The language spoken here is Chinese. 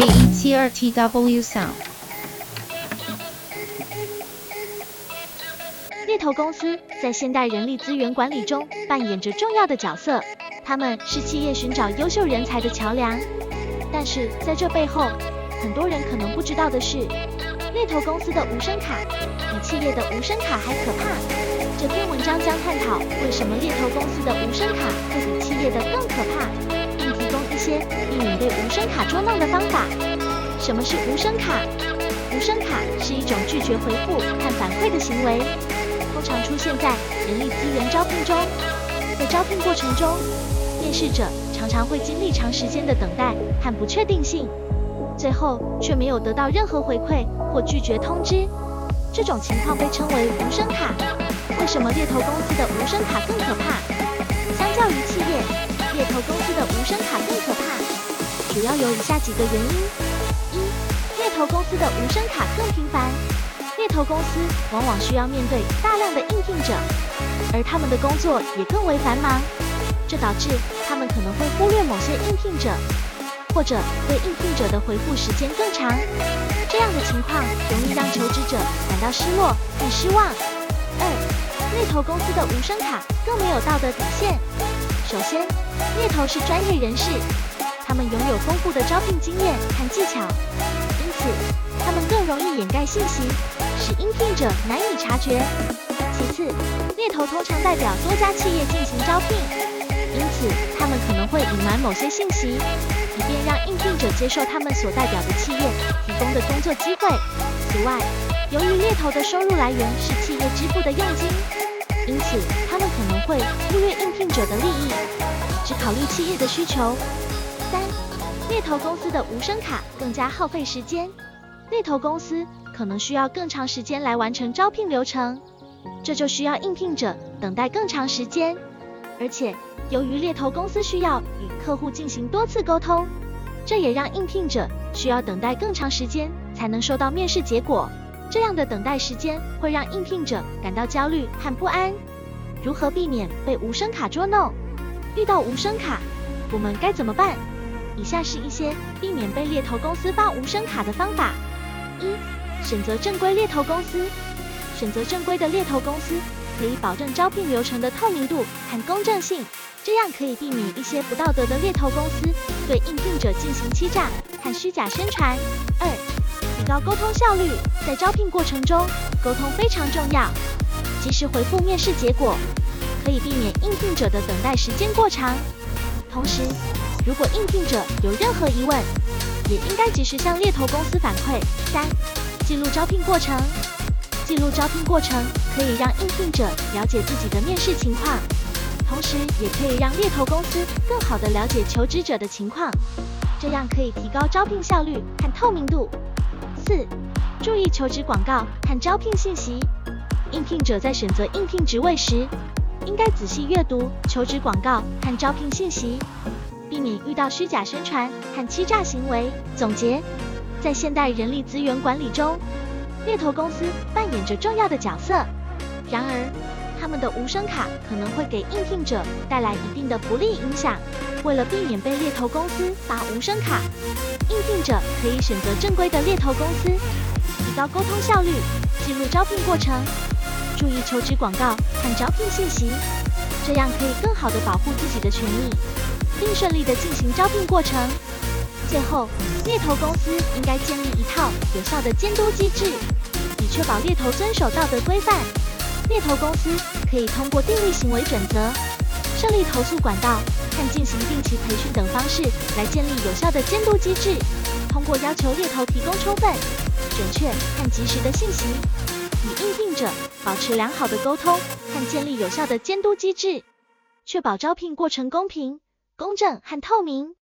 J E T R T W Sound。猎头公司在现代人力资源管理中扮演着重要的角色，他们是企业寻找优秀人才的桥梁。但是在这背后，很多人可能不知道的是，猎头公司的无声卡比企业的无声卡还可怕。这篇文章将探讨为什么猎头公司的无声卡会比企业的更可怕，并提供一些避免被无声卡捉弄的方法。什么是无声卡？无声卡是一种拒绝回复和反馈的行为。通常出现在人力资源招聘中，在招聘过程中，面试者常常会经历长时间的等待和不确定性，最后却没有得到任何回馈或拒绝通知。这种情况被称为无声卡。为什么猎头公司的无声卡更可怕？相较于企业，猎头公司有以下几个原因：一、猎头公司的无声卡更频繁。猎头公司往往需要面对大量的应聘者，而他们的工作也更为繁忙，这导致他们可能会忽略某些应聘者，或者对应聘者的回复时间更长。这样的情况容易让求职者感到失落并失望。二、猎头公司的无声卡更没有道德底线。首先，猎头是专业人士，他们拥有丰富的招聘经验和技巧，因此。他们更容易掩盖信息，使应聘者难以察觉。其次，猎头通常代表多家企业进行招聘，因此他们可能会隐瞒某些信息，以便让应聘者接受他们所代表的企业提供的工作机会。此外，由于猎头的收入来源是企业支付的佣金，因此他们可能会忽略应聘者的利益，只考虑企业的需求。三，猎头公司的无声卡更加耗费时间。猎头公司可能需要更长时间来完成招聘流程，这就需要应聘者等待更长时间。而且，由于猎头公司需要与客户进行多次沟通，这也让应聘者需要等待更长时间才能收到面试结果。这样的等待时间会让应聘者感到焦虑和不安。如何避免被无声卡捉弄？遇到无声卡，我们该怎么办？以下是一些避免被猎头公司发无声卡的方法。一、选择正规猎头公司。选择正规的猎头公司，可以保证招聘流程的透明度和公正性，这样可以避免一些不道德的猎头公司对应聘者进行欺诈和虚假宣传。二、提高沟通效率。在招聘过程中，沟通非常重要。及时回复面试结果，可以避免应聘者的等待时间过长。同时，如果应聘者有任何疑问，也应该及时向猎头公司反馈。三、记录招聘过程。记录招聘过程可以让应聘者了解自己的面试情况，同时也可以让猎头公司更好地了解求职者的情况，这样可以提高招聘效率和透明度。四、注意求职广告和招聘信息。应聘者在选择应聘职位时，应该仔细阅读求职广告和招聘信息。避免遇到虚假宣传和欺诈行为。总结，在现代人力资源管理中，猎头公司扮演着重要的角色。然而，他们的无声卡可能会给应聘者带来一定的不利影响。为了避免被猎头公司发无声卡，应聘者可以选择正规的猎头公司，提高沟通效率，记录招聘过程，注意求职广告和招聘信息，这样可以更好地保护自己的权益。并顺利地进行招聘过程。最后，猎头公司应该建立一套有效的监督机制，以确保猎头遵守道德规范。猎头公司可以通过订立行为准则、设立投诉管道和进行定期培训等方式来建立有效的监督机制。通过要求猎头提供充分、准确和及时的信息，与应聘者保持良好的沟通和建立有效的监督机制，确保招聘过程公平。公正和透明。